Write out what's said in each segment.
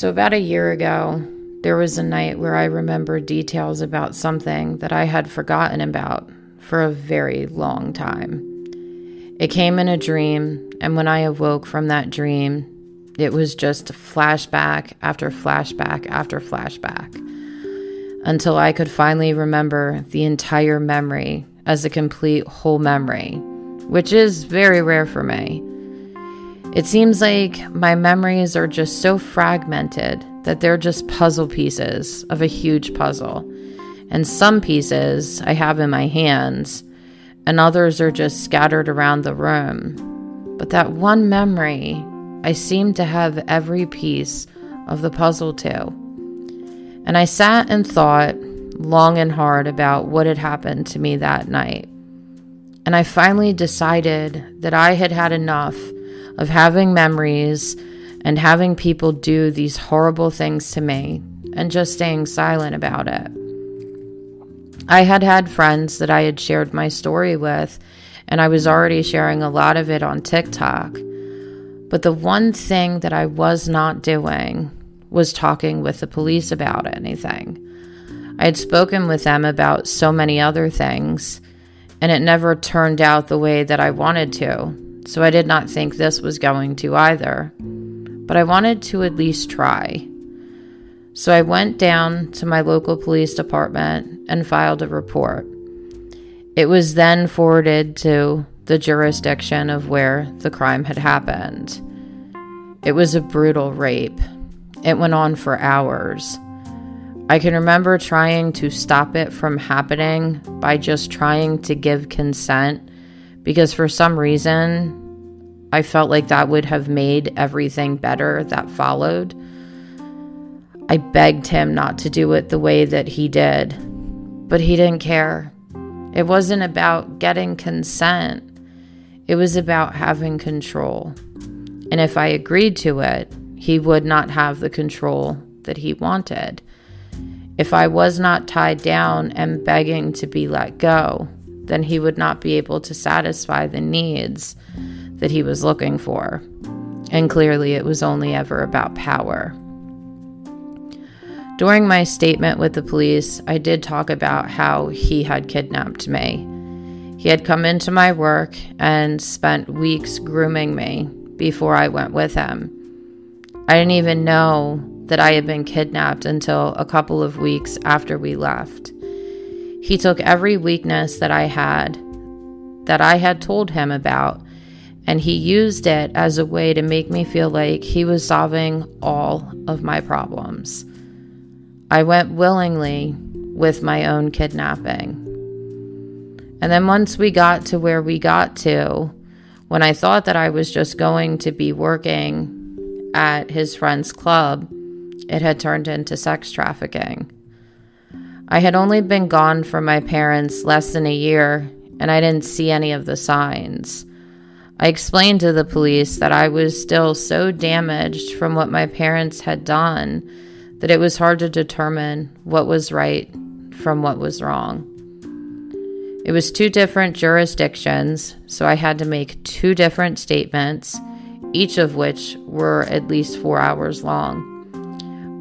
So, about a year ago, there was a night where I remembered details about something that I had forgotten about for a very long time. It came in a dream, and when I awoke from that dream, it was just flashback after flashback after flashback until I could finally remember the entire memory as a complete whole memory, which is very rare for me. It seems like my memories are just so fragmented that they're just puzzle pieces of a huge puzzle. And some pieces I have in my hands, and others are just scattered around the room. But that one memory, I seem to have every piece of the puzzle too. And I sat and thought long and hard about what had happened to me that night. And I finally decided that I had had enough of having memories and having people do these horrible things to me and just staying silent about it. I had had friends that I had shared my story with, and I was already sharing a lot of it on TikTok. But the one thing that I was not doing was talking with the police about anything. I had spoken with them about so many other things, and it never turned out the way that I wanted to so I did not think this was going to either. But I wanted to at least try. So I went down to my local police department and filed a report. It was then forwarded to the jurisdiction of where the crime had happened. It was a brutal rape. It went on for hours. I can remember trying to stop it from happening by just trying to give consent because for some reason I felt like that would have made everything better that followed. I begged him not to do it the way that he did, but he didn't care. It wasn't about getting consent, it was about having control. And if I agreed to it, he would not have the control that he wanted. If I was not tied down and begging to be let go, then he would not be able to satisfy the needs that he was looking for. And clearly, it was only ever about power. During my statement with the police, I did talk about how he had kidnapped me. He had come into my work and spent weeks grooming me before I went with him. I didn't even know that I had been kidnapped until a couple of weeks after we left. He took every weakness that I had, that I had told him about, and he used it as a way to make me feel like he was solving all of my problems. I went willingly with my own kidnapping. And then once we got to where we got to, when I thought that I was just going to be working at his friend's club, it had turned into sex trafficking. I had only been gone from my parents less than a year, and I didn't see any of the signs. I explained to the police that I was still so damaged from what my parents had done that it was hard to determine what was right from what was wrong. It was two different jurisdictions, so I had to make two different statements, each of which were at least four hours long.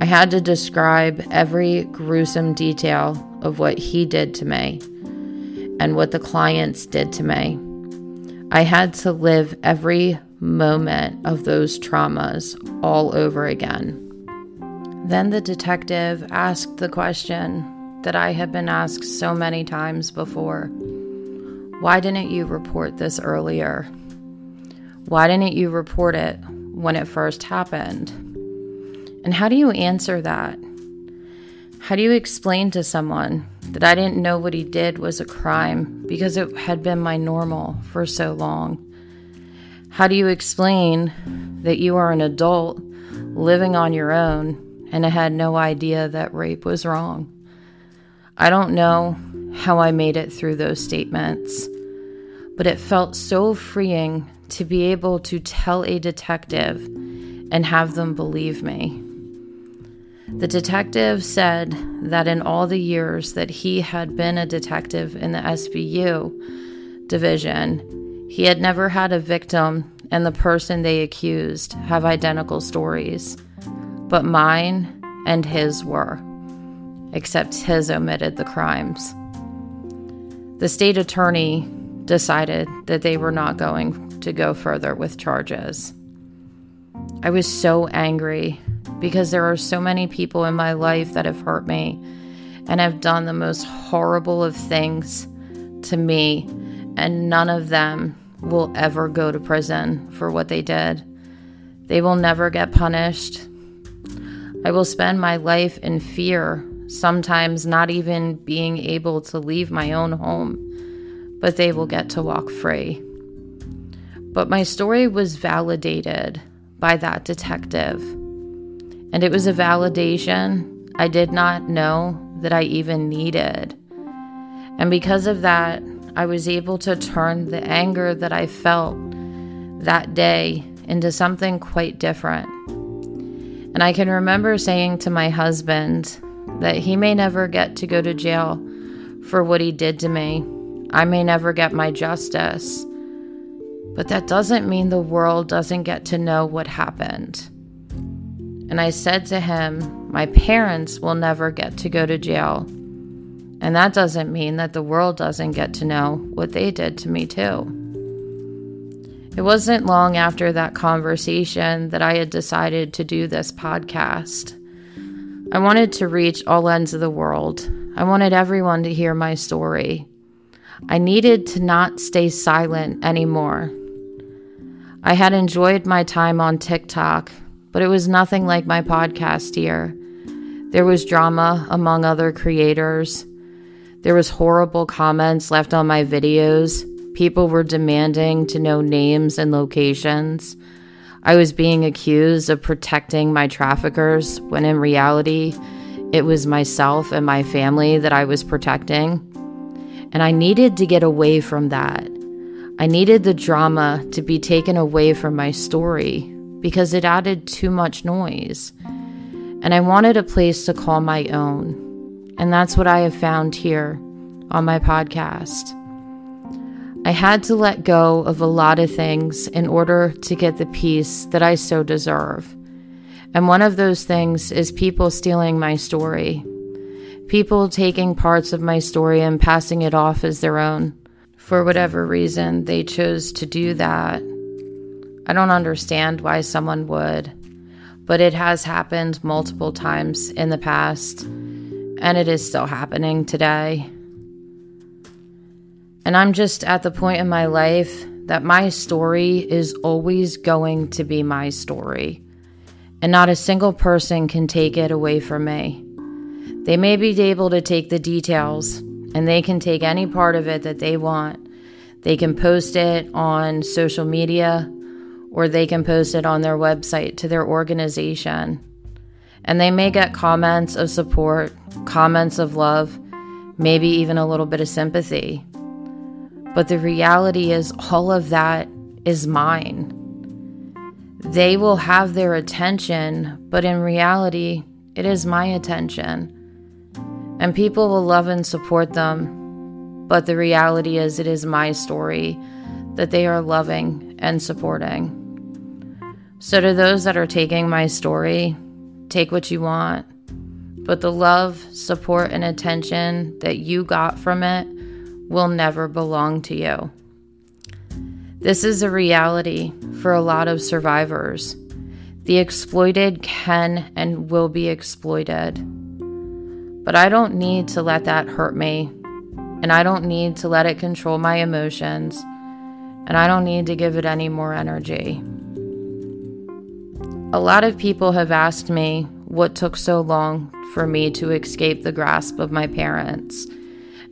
I had to describe every gruesome detail of what he did to me and what the clients did to me. I had to live every moment of those traumas all over again. Then the detective asked the question that I had been asked so many times before Why didn't you report this earlier? Why didn't you report it when it first happened? And how do you answer that? How do you explain to someone that I didn't know what he did was a crime because it had been my normal for so long? How do you explain that you are an adult living on your own and I had no idea that rape was wrong? I don't know how I made it through those statements, but it felt so freeing to be able to tell a detective and have them believe me. The detective said that in all the years that he had been a detective in the SVU division, he had never had a victim and the person they accused have identical stories. but mine and his were, except his omitted the crimes. The state attorney decided that they were not going to go further with charges. I was so angry because there are so many people in my life that have hurt me and have done the most horrible of things to me, and none of them will ever go to prison for what they did. They will never get punished. I will spend my life in fear, sometimes not even being able to leave my own home, but they will get to walk free. But my story was validated by that detective, and it was a validation I did not know that I even needed. And because of that, I was able to turn the anger that I felt that day into something quite different. And I can remember saying to my husband that he may never get to go to jail for what he did to me. I may never get my justice. But that doesn't mean the world doesn't get to know what happened. And I said to him, My parents will never get to go to jail. And that doesn't mean that the world doesn't get to know what they did to me, too. It wasn't long after that conversation that I had decided to do this podcast. I wanted to reach all ends of the world. I wanted everyone to hear my story. I needed to not stay silent anymore. I had enjoyed my time on TikTok, but it was nothing like my podcast year. There was drama among other creators. There was horrible comments left on my videos People were demanding to know names and locations. I was being accused of protecting my traffickers when in reality, it was myself and my family that I was protecting. And I needed to get away from that. I needed the drama to be taken away from my story because it added too much noise. And I wanted a place to call my own. And that's what I have found here on my podcast. I had to let go of a lot of things in order to get the peace that I so deserve. And one of those things is people stealing my story, people taking parts of my story and passing it off as their own. For whatever reason, they chose to do that. I don't understand why someone would, but it has happened multiple times in the past, and it is still happening today. And I'm just at the point in my life that my story is always going to be my story. And not a single person can take it away from me. They may be able to take the details and they can take any part of it that they want. They can post it on social media or they can post it on their website to their organization. And they may get comments of support, comments of love, maybe even a little bit of sympathy. But the reality is, all of that is mine. They will have their attention, but in reality, it is my attention. And people will love and support them, but the reality is, it is my story that they are loving and supporting. So, to those that are taking my story, take what you want, but the love, support, and attention that you got from it will never belong to you. This is a reality for a lot of survivors. The exploited can and will be exploited. But I don't need to let that hurt me, and I don't need to let it control my emotions, and I don't need to give it any more energy. A lot of people have asked me what took so long for me to escape the grasp of my parents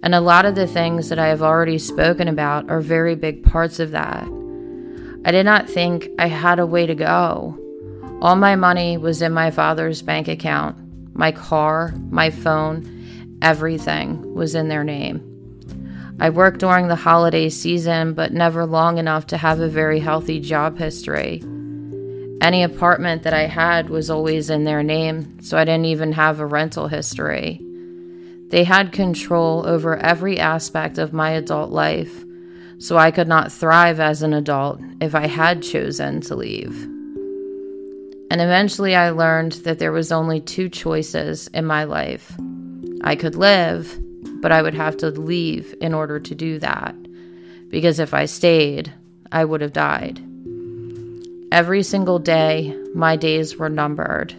and a lot of the things that I have already spoken about are very big parts of that. I did not think I had a way to go. All my money was in my father's bank account. My car, my phone, everything was in their name. I worked during the holiday season, but never long enough to have a very healthy job history. Any apartment that I had was always in their name, so I didn't even have a rental history. They had control over every aspect of my adult life, so I could not thrive as an adult if I had chosen to leave. And eventually I learned that there was only two choices in my life. I could live, but I would have to leave in order to do that. Because if I stayed, I would have died. Every single day, my days were numbered.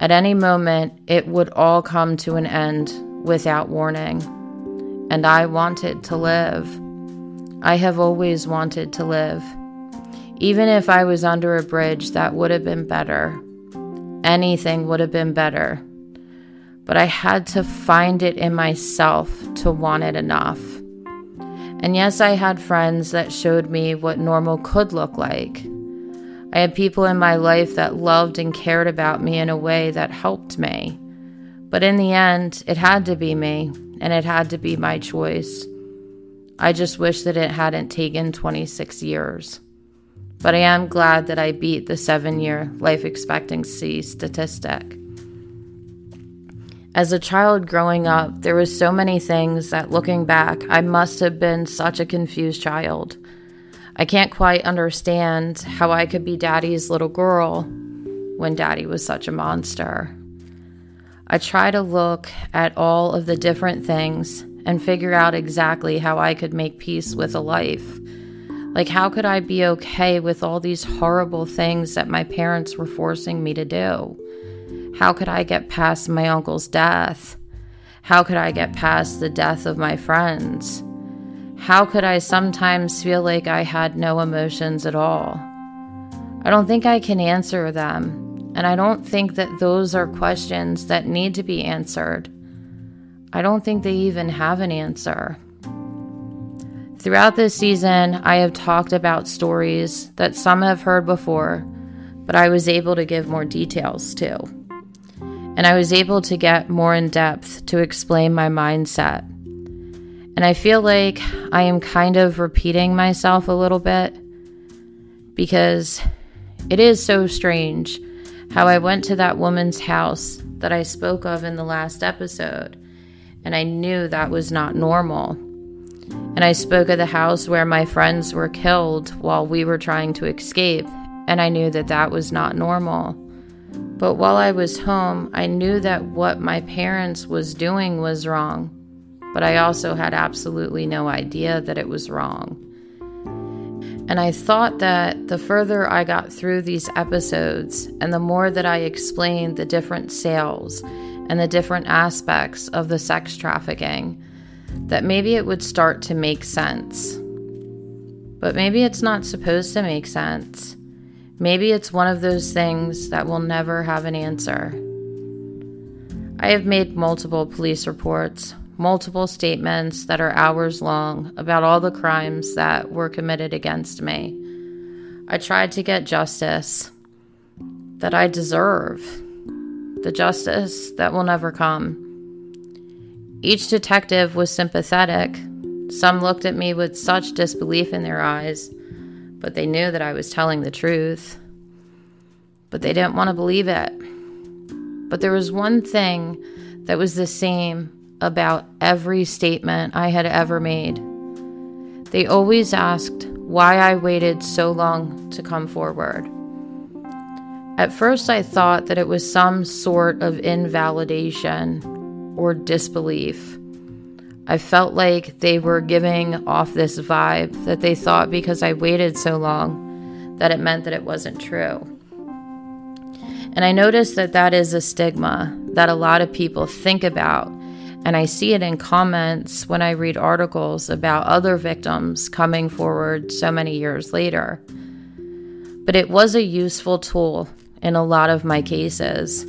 At any moment, it would all come to an end without warning. And I wanted to live. I have always wanted to live. Even if I was under a bridge, that would have been better. Anything would have been better. But I had to find it in myself to want it enough. And yes, I had friends that showed me what normal could look like. I had people in my life that loved and cared about me in a way that helped me. But in the end, it had to be me, and it had to be my choice. I just wish that it hadn't taken 26 years. But I am glad that I beat the seven year life expectancy statistic. As a child growing up, there were so many things that looking back, I must have been such a confused child. I can't quite understand how I could be daddy's little girl when daddy was such a monster. I try to look at all of the different things and figure out exactly how I could make peace with a life. Like, how could I be okay with all these horrible things that my parents were forcing me to do? How could I get past my uncle's death? How could I get past the death of my friends? How could I sometimes feel like I had no emotions at all? I don't think I can answer them, and I don't think that those are questions that need to be answered. I don't think they even have an answer. Throughout this season, I have talked about stories that some have heard before, but I was able to give more details to. And I was able to get more in depth to explain my mindset and I feel like I am kind of repeating myself a little bit because it is so strange how I went to that woman's house that I spoke of in the last episode, and I knew that was not normal. And I spoke of the house where my friends were killed while we were trying to escape, and I knew that that was not normal. But while I was home, I knew that what my parents was doing was wrong but I also had absolutely no idea that it was wrong. And I thought that the further I got through these episodes and the more that I explained the different sales and the different aspects of the sex trafficking, that maybe it would start to make sense. But maybe it's not supposed to make sense. Maybe it's one of those things that will never have an answer. I have made multiple police reports, multiple statements that are hours long about all the crimes that were committed against me. I tried to get justice that I deserve, the justice that will never come. Each detective was sympathetic. Some looked at me with such disbelief in their eyes, but they knew that I was telling the truth. But they didn't want to believe it. But there was one thing that was the same about every statement I had ever made. They always asked why I waited so long to come forward. At first, I thought that it was some sort of invalidation or disbelief. I felt like they were giving off this vibe that they thought because I waited so long that it meant that it wasn't true. And I noticed that that is a stigma that a lot of people think about and I see it in comments when I read articles about other victims coming forward so many years later. But it was a useful tool in a lot of my cases.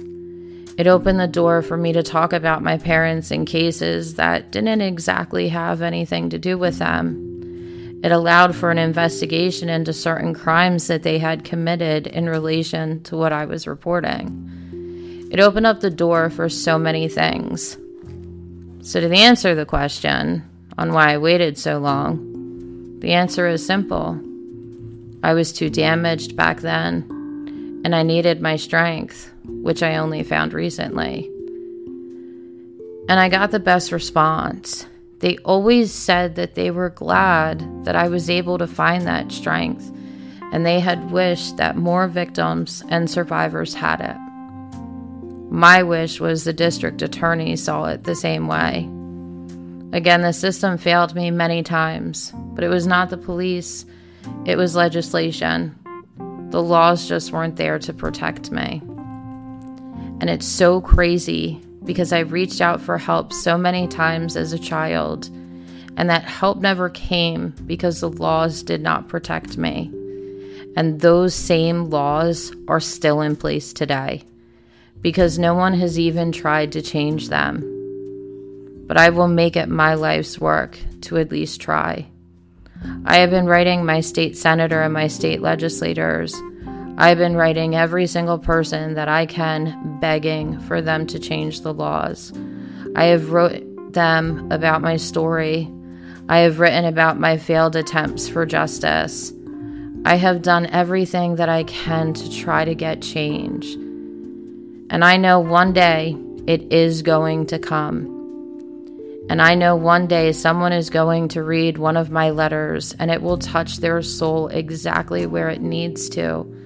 It opened the door for me to talk about my parents in cases that didn't exactly have anything to do with them. It allowed for an investigation into certain crimes that they had committed in relation to what I was reporting. It opened up the door for so many things. So, to answer the question on why I waited so long, the answer is simple. I was too damaged back then, and I needed my strength, which I only found recently. And I got the best response. They always said that they were glad that I was able to find that strength and they had wished that more victims and survivors had it. My wish was the district attorney saw it the same way. Again, the system failed me many times, but it was not the police, it was legislation. The laws just weren't there to protect me. And it's so crazy because I've reached out for help so many times as a child, and that help never came because the laws did not protect me. And those same laws are still in place today because no one has even tried to change them. But I will make it my life's work to at least try. I have been writing my state senator and my state legislators. I've been writing every single person that I can, begging for them to change the laws. I have wrote them about my story. I have written about my failed attempts for justice. I have done everything that I can to try to get change. And I know one day it is going to come. And I know one day someone is going to read one of my letters and it will touch their soul exactly where it needs to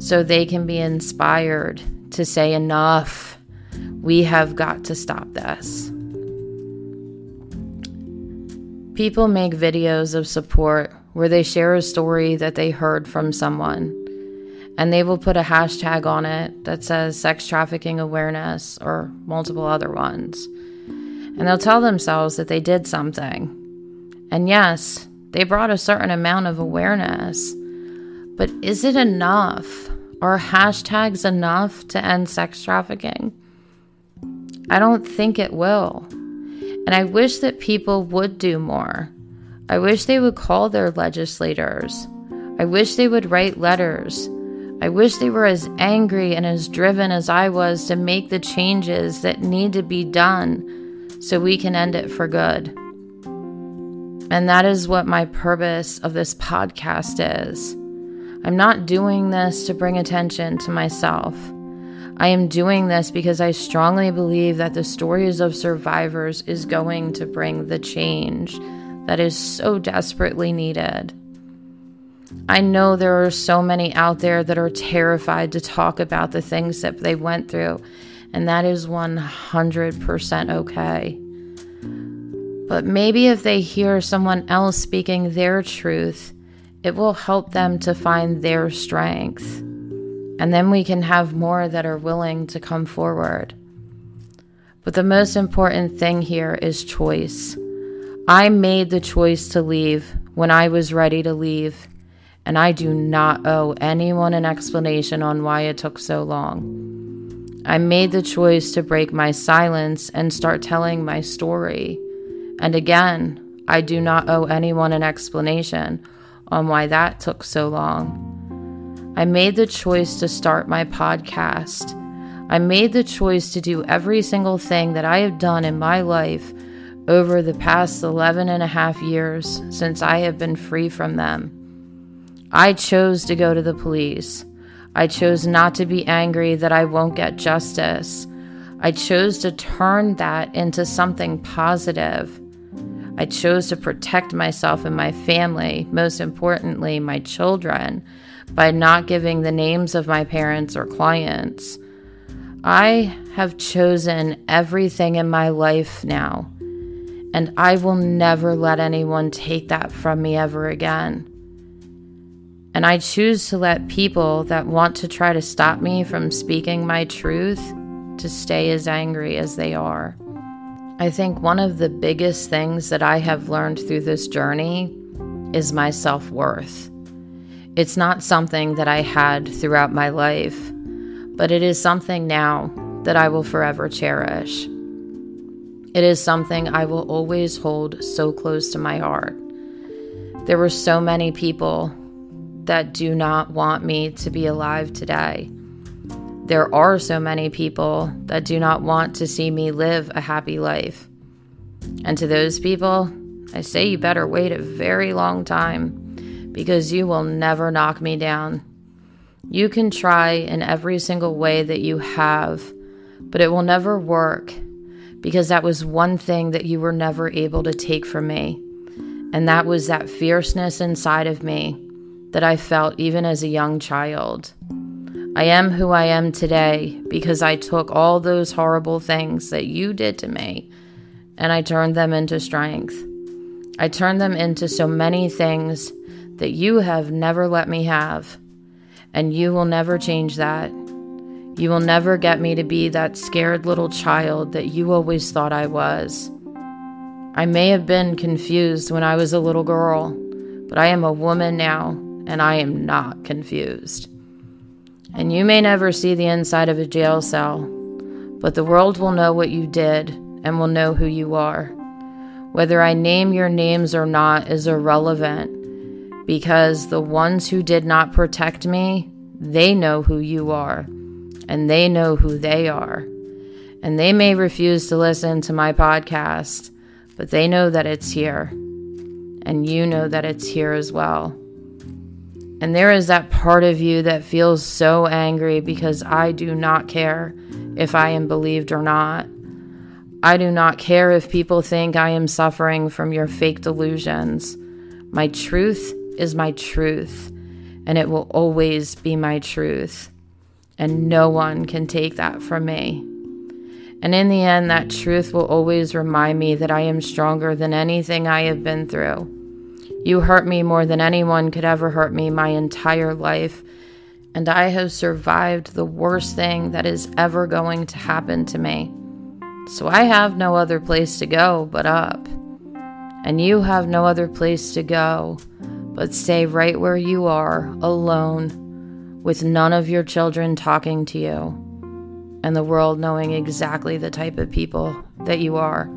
so they can be inspired to say, Enough, we have got to stop this. People make videos of support where they share a story that they heard from someone and they will put a hashtag on it that says sex trafficking awareness or multiple other ones. And they'll tell themselves that they did something. And yes, they brought a certain amount of awareness. But is it enough? Are hashtags enough to end sex trafficking? I don't think it will. And I wish that people would do more. I wish they would call their legislators. I wish they would write letters. I wish they were as angry and as driven as I was to make the changes that need to be done so we can end it for good. And that is what my purpose of this podcast is. I'm not doing this to bring attention to myself. I am doing this because I strongly believe that the stories of survivors is going to bring the change that is so desperately needed. I know there are so many out there that are terrified to talk about the things that they went through, and that is 100% okay. But maybe if they hear someone else speaking their truth, it will help them to find their strength. And then we can have more that are willing to come forward. But the most important thing here is choice. I made the choice to leave when I was ready to leave and I do not owe anyone an explanation on why it took so long. I made the choice to break my silence and start telling my story. And again, I do not owe anyone an explanation on why that took so long. I made the choice to start my podcast. I made the choice to do every single thing that I have done in my life over the past 11 and a half years since I have been free from them. I chose to go to the police. I chose not to be angry that I won't get justice. I chose to turn that into something positive. I chose to protect myself and my family, most importantly, my children, by not giving the names of my parents or clients. I have chosen everything in my life now, and I will never let anyone take that from me ever again. And I choose to let people that want to try to stop me from speaking my truth to stay as angry as they are. I think one of the biggest things that I have learned through this journey is my self worth. It's not something that I had throughout my life, but it is something now that I will forever cherish. It is something I will always hold so close to my heart. There were so many people that do not want me to be alive today. There are so many people that do not want to see me live a happy life. And to those people, I say you better wait a very long time because you will never knock me down. You can try in every single way that you have, but it will never work because that was one thing that you were never able to take from me. And that was that fierceness inside of me that I felt even as a young child. I am who I am today because I took all those horrible things that you did to me and I turned them into strength. I turned them into so many things that you have never let me have. And you will never change that. You will never get me to be that scared little child that you always thought I was. I may have been confused when I was a little girl, but I am a woman now, and I am not confused. And you may never see the inside of a jail cell, but the world will know what you did and will know who you are. Whether I name your names or not is irrelevant because the ones who did not protect me, they know who you are and they know who they are. And they may refuse to listen to my podcast, but they know that it's here. And you know that it's here as well. And there is that part of you that feels so angry because I do not care if I am believed or not. I do not care if people think I am suffering from your fake delusions. My truth is my truth, and it will always be my truth. And no one can take that from me. And in the end, that truth will always remind me that I am stronger than anything I have been through. You hurt me more than anyone could ever hurt me my entire life, and I have survived the worst thing that is ever going to happen to me. So I have no other place to go but up. And you have no other place to go but stay right where you are, alone, with none of your children talking to you, and the world knowing exactly the type of people that you are.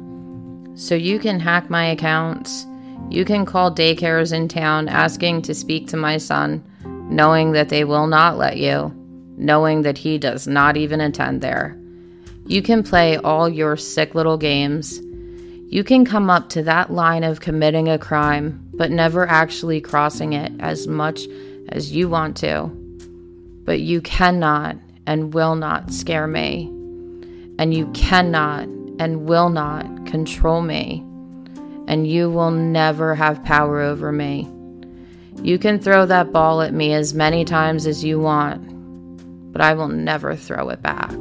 So you can hack my accounts. You can call daycares in town asking to speak to my son, knowing that they will not let you, knowing that he does not even attend there. You can play all your sick little games. You can come up to that line of committing a crime but never actually crossing it as much as you want to. But you cannot and will not scare me. And you cannot and will not control me. And you will never have power over me. You can throw that ball at me as many times as you want, but I will never throw it back.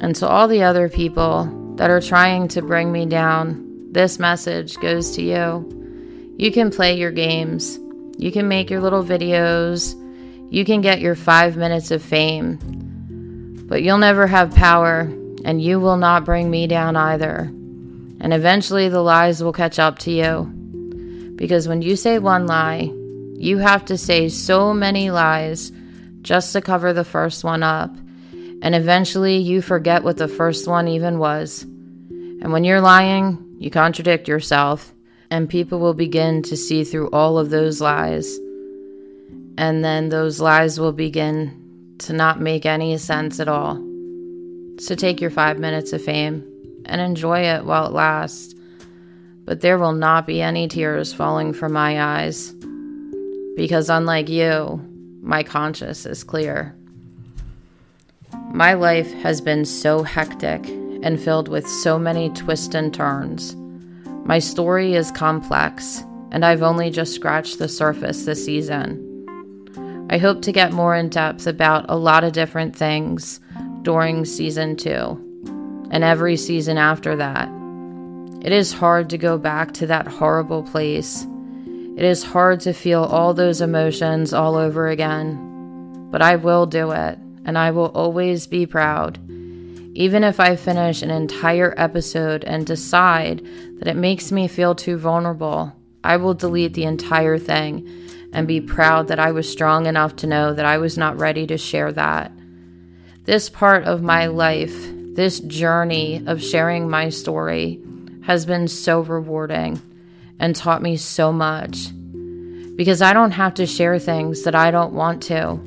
And to all the other people that are trying to bring me down, this message goes to you. You can play your games, you can make your little videos, you can get your five minutes of fame, but you'll never have power, and you will not bring me down either. And eventually the lies will catch up to you. Because when you say one lie, you have to say so many lies just to cover the first one up. And eventually you forget what the first one even was. And when you're lying, you contradict yourself, and people will begin to see through all of those lies. And then those lies will begin to not make any sense at all. So take your five minutes of fame and enjoy it while it lasts. But there will not be any tears falling from my eyes. Because unlike you, my conscience is clear. My life has been so hectic and filled with so many twists and turns. My story is complex, and I've only just scratched the surface this season. I hope to get more in depth about a lot of different things during season two and every season after that. It is hard to go back to that horrible place. It is hard to feel all those emotions all over again. But I will do it, and I will always be proud even if I finish an entire episode and decide that it makes me feel too vulnerable, I will delete the entire thing and be proud that I was strong enough to know that I was not ready to share that. This part of my life, this journey of sharing my story, has been so rewarding and taught me so much because I don't have to share things that I don't want to.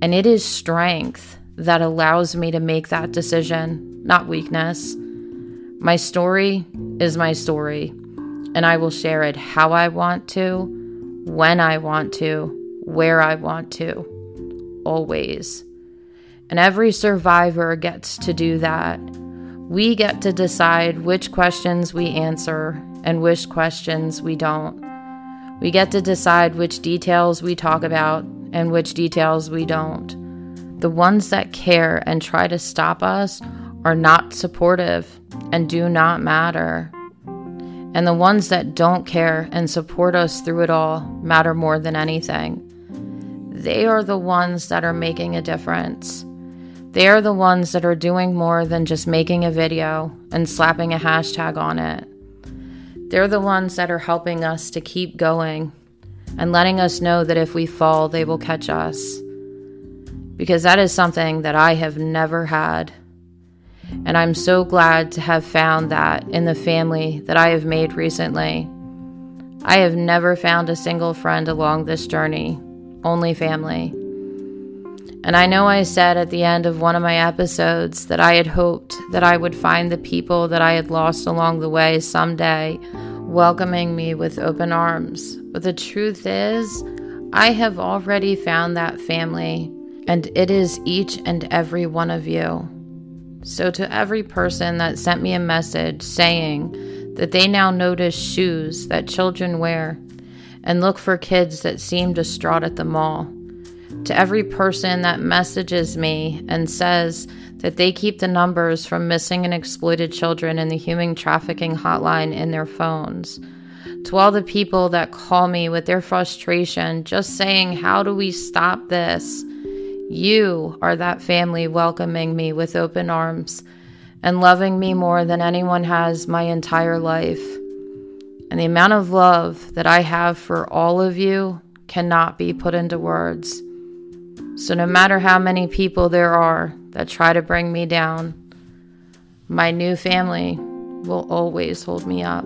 And it is strength that allows me to make that decision, not weakness. My story is my story, and I will share it how I want to, when I want to, where I want to, always. And every survivor gets to do that. We get to decide which questions we answer and which questions we don't. We get to decide which details we talk about and which details we don't. The ones that care and try to stop us are not supportive and do not matter. And the ones that don't care and support us through it all matter more than anything. They are the ones that are making a difference. They are the ones that are doing more than just making a video and slapping a hashtag on it. They're the ones that are helping us to keep going and letting us know that if we fall, they will catch us. Because that is something that I have never had. And I'm so glad to have found that in the family that I have made recently. I have never found a single friend along this journey, only family. And I know I said at the end of one of my episodes that I had hoped that I would find the people that I had lost along the way someday welcoming me with open arms. But the truth is, I have already found that family, and it is each and every one of you. So, to every person that sent me a message saying that they now notice shoes that children wear and look for kids that seem distraught at the mall, to every person that messages me and says that they keep the numbers from missing and exploited children in the human trafficking hotline in their phones. To all the people that call me with their frustration, just saying, How do we stop this? You are that family welcoming me with open arms and loving me more than anyone has my entire life. And the amount of love that I have for all of you cannot be put into words. So, no matter how many people there are that try to bring me down, my new family will always hold me up.